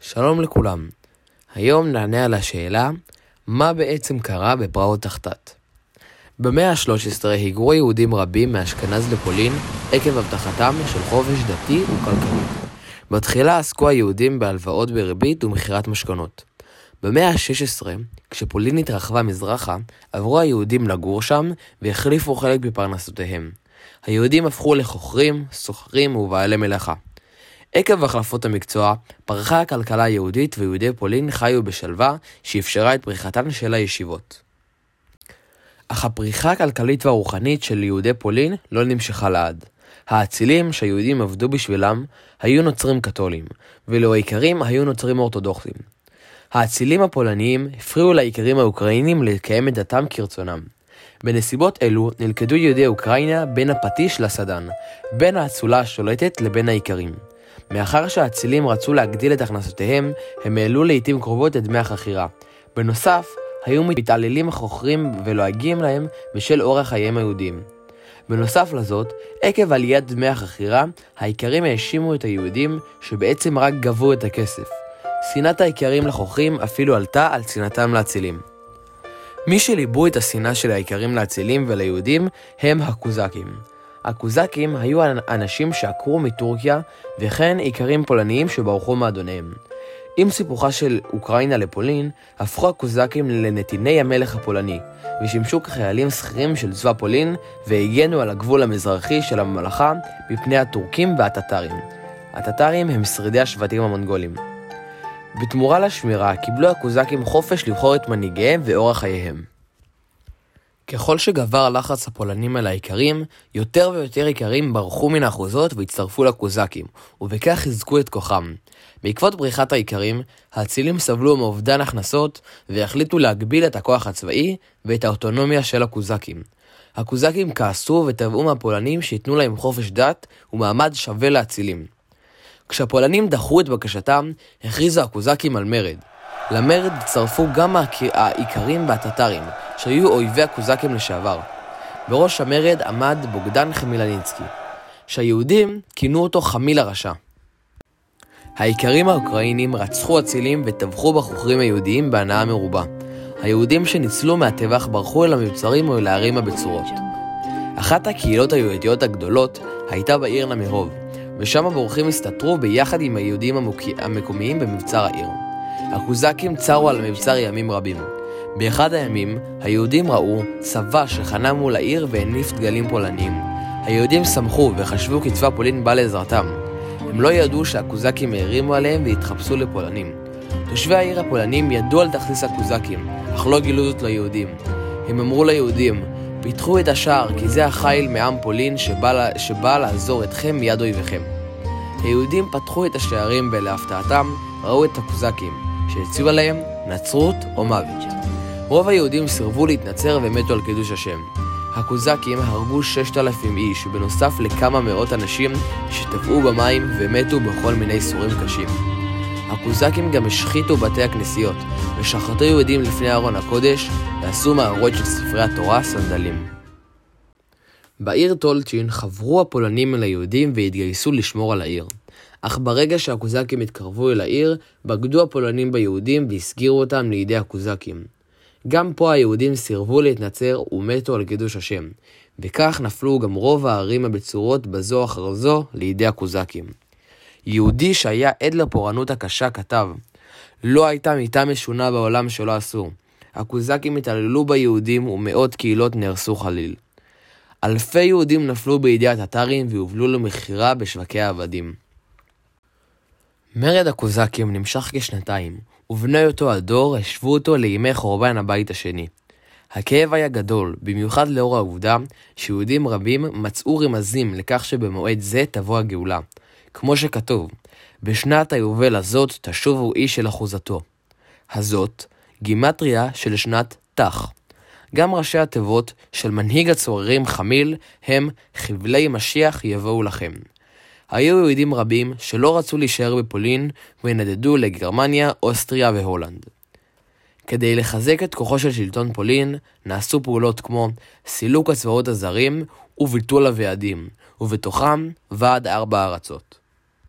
שלום לכולם. היום נענה על השאלה מה בעצם קרה בפרעות תחתת. במאה ה-13 היגרו יהודים רבים מאשכנז לפולין עקב הבטחתם של חופש דתי וכלכלי. בתחילה עסקו היהודים בהלוואות בריבית ומכירת משכנות. במאה ה-16, כשפולין התרחבה מזרחה, עברו היהודים לגור שם והחליפו חלק בפרנסותיהם. היהודים הפכו לחוכרים, סוחרים ובעלי מלאכה. עקב החלפות המקצוע, פרחה הכלכלה היהודית ויהודי פולין חיו בשלווה שאפשרה את פריחתן של הישיבות. אך הפריחה הכלכלית והרוחנית של יהודי פולין לא נמשכה לעד. האצילים שהיהודים עבדו בשבילם היו נוצרים קתולים, ואילו האיכרים היו נוצרים אורתודוקסים. האצילים הפולניים הפריעו לאיכרים האוקראינים לקיים את דתם כרצונם. בנסיבות אלו נלכדו יהודי אוקראינה בין הפטיש לסדן, בין האצולה השולטת לבין האיכרים. מאחר שהאצילים רצו להגדיל את הכנסותיהם, הם העלו לעיתים קרובות את דמי החכירה. בנוסף, היו מתעללים החוכרים ולועגים להם בשל אורח חייהם היהודים. בנוסף לזאת, עקב עליית דמי החכירה, האיכרים האשימו את היהודים שבעצם רק גבו את הכסף. שנאת האיכרים לחוכרים אפילו עלתה על שנאתם לאצילים. מי שליבו את השנאה של האיכרים לאצילים וליהודים הם הקוזקים. הקוזקים היו אנשים שעקרו מטורקיה, וכן איכרים פולניים שברחו מאדוניהם. עם סיפוחה של אוקראינה לפולין, הפכו הקוזקים לנתיני המלך הפולני, ושימשו כחיילים שכירים של צבא פולין, והגנו על הגבול המזרחי של הממלכה מפני הטורקים והטטרים. הטטרים הם שרידי השבטים המונגולים. בתמורה לשמירה קיבלו הקוזקים חופש לבחור את מנהיגיהם ואורח חייהם. ככל שגבר הלחץ הפולנים על האיכרים, יותר ויותר איכרים ברחו מן האחוזות והצטרפו לקוזקים, ובכך חיזקו את כוחם. בעקבות בריחת האיכרים, האצילים סבלו מאובדן הכנסות, והחליטו להגביל את הכוח הצבאי ואת האוטונומיה של הקוזקים. הקוזקים כעסו ותבעו מהפולנים שייתנו להם חופש דת ומעמד שווה לאצילים. כשהפולנים דחו את בקשתם, הכריזו הקוזקים על מרד. למרד הצטרפו גם האיכרים והטטרים, שהיו אויבי הקוזקים לשעבר. בראש המרד עמד בוגדן חמילניצקי, שהיהודים כינו אותו חמיל הרשע. האיכרים האוקראינים רצחו אצילים וטבחו בחוכרים היהודיים בהנאה מרובה. היהודים שניצלו מהטבח ברחו אל המבצרים או אל הערים הבצורות. אחת הקהילות היהודיות הגדולות הייתה בעיר נמירוב, ושם הבורחים הסתתרו ביחד עם היהודים המקומיים במבצר העיר. הקוזקים צרו על המבצר ימים רבים. באחד הימים, היהודים ראו צבא שחנה מול העיר והניף דגלים פולניים. היהודים שמחו וחשבו כי צבא פולין בא לעזרתם. הם לא ידעו שהקוזקים הערימו עליהם והתחפשו לפולנים. תושבי העיר הפולנים ידעו על תכסיס הקוזקים, אך לא גילו זאת ליהודים. הם אמרו ליהודים, פיתחו את השער כי זה החיל מעם פולין שבא, שבא לעזור אתכם מיד אויביכם. היהודים פתחו את השערים ולהפתעתם ראו את הקוזקים, שהציעו עליהם נצרות או מוות. רוב היהודים סירבו להתנצר ומתו על קידוש השם. הקוזקים הרגו 6,000 איש, בנוסף לכמה מאות אנשים שטבעו במים ומתו בכל מיני סורים קשים. הקוזקים גם השחיתו בתי הכנסיות, ושחטו יהודים לפני ארון הקודש, ועשו מערות של ספרי התורה סנדלים. בעיר טולצ'ין חברו הפולנים אל היהודים והתגייסו לשמור על העיר. אך ברגע שהקוזקים התקרבו אל העיר, בגדו הפולנים ביהודים והסגירו אותם לידי הקוזקים. גם פה היהודים סירבו להתנצר ומתו על קידוש השם, וכך נפלו גם רוב הערים הבצורות בזו אחר זו לידי הקוזקים. יהודי שהיה עד לפורענות הקשה כתב, לא הייתה מיתה משונה בעולם שלא עשו. הקוזקים התעללו ביהודים ומאות קהילות נהרסו חליל. אלפי יהודים נפלו בידי הטטרים והובלו למכירה בשווקי העבדים. מרד הקוזקים נמשך כשנתיים, ובני אותו הדור השוו אותו לימי חורבן הבית השני. הכאב היה גדול, במיוחד לאור העובדה שיהודים רבים מצאו רמזים לכך שבמועד זה תבוא הגאולה. כמו שכתוב, בשנת היובל הזאת תשובו איש אל אחוזתו. הזאת, גימטריה של שנת תח. גם ראשי התיבות של מנהיג הצוררים חמיל הם חבלי משיח יבואו לכם. היו יהודים רבים שלא רצו להישאר בפולין ונדדו לגרמניה, אוסטריה והולנד. כדי לחזק את כוחו של שלטון פולין, נעשו פעולות כמו סילוק הצבאות הזרים וביטול הוועדים, ובתוכם ועד ארבע ארצות.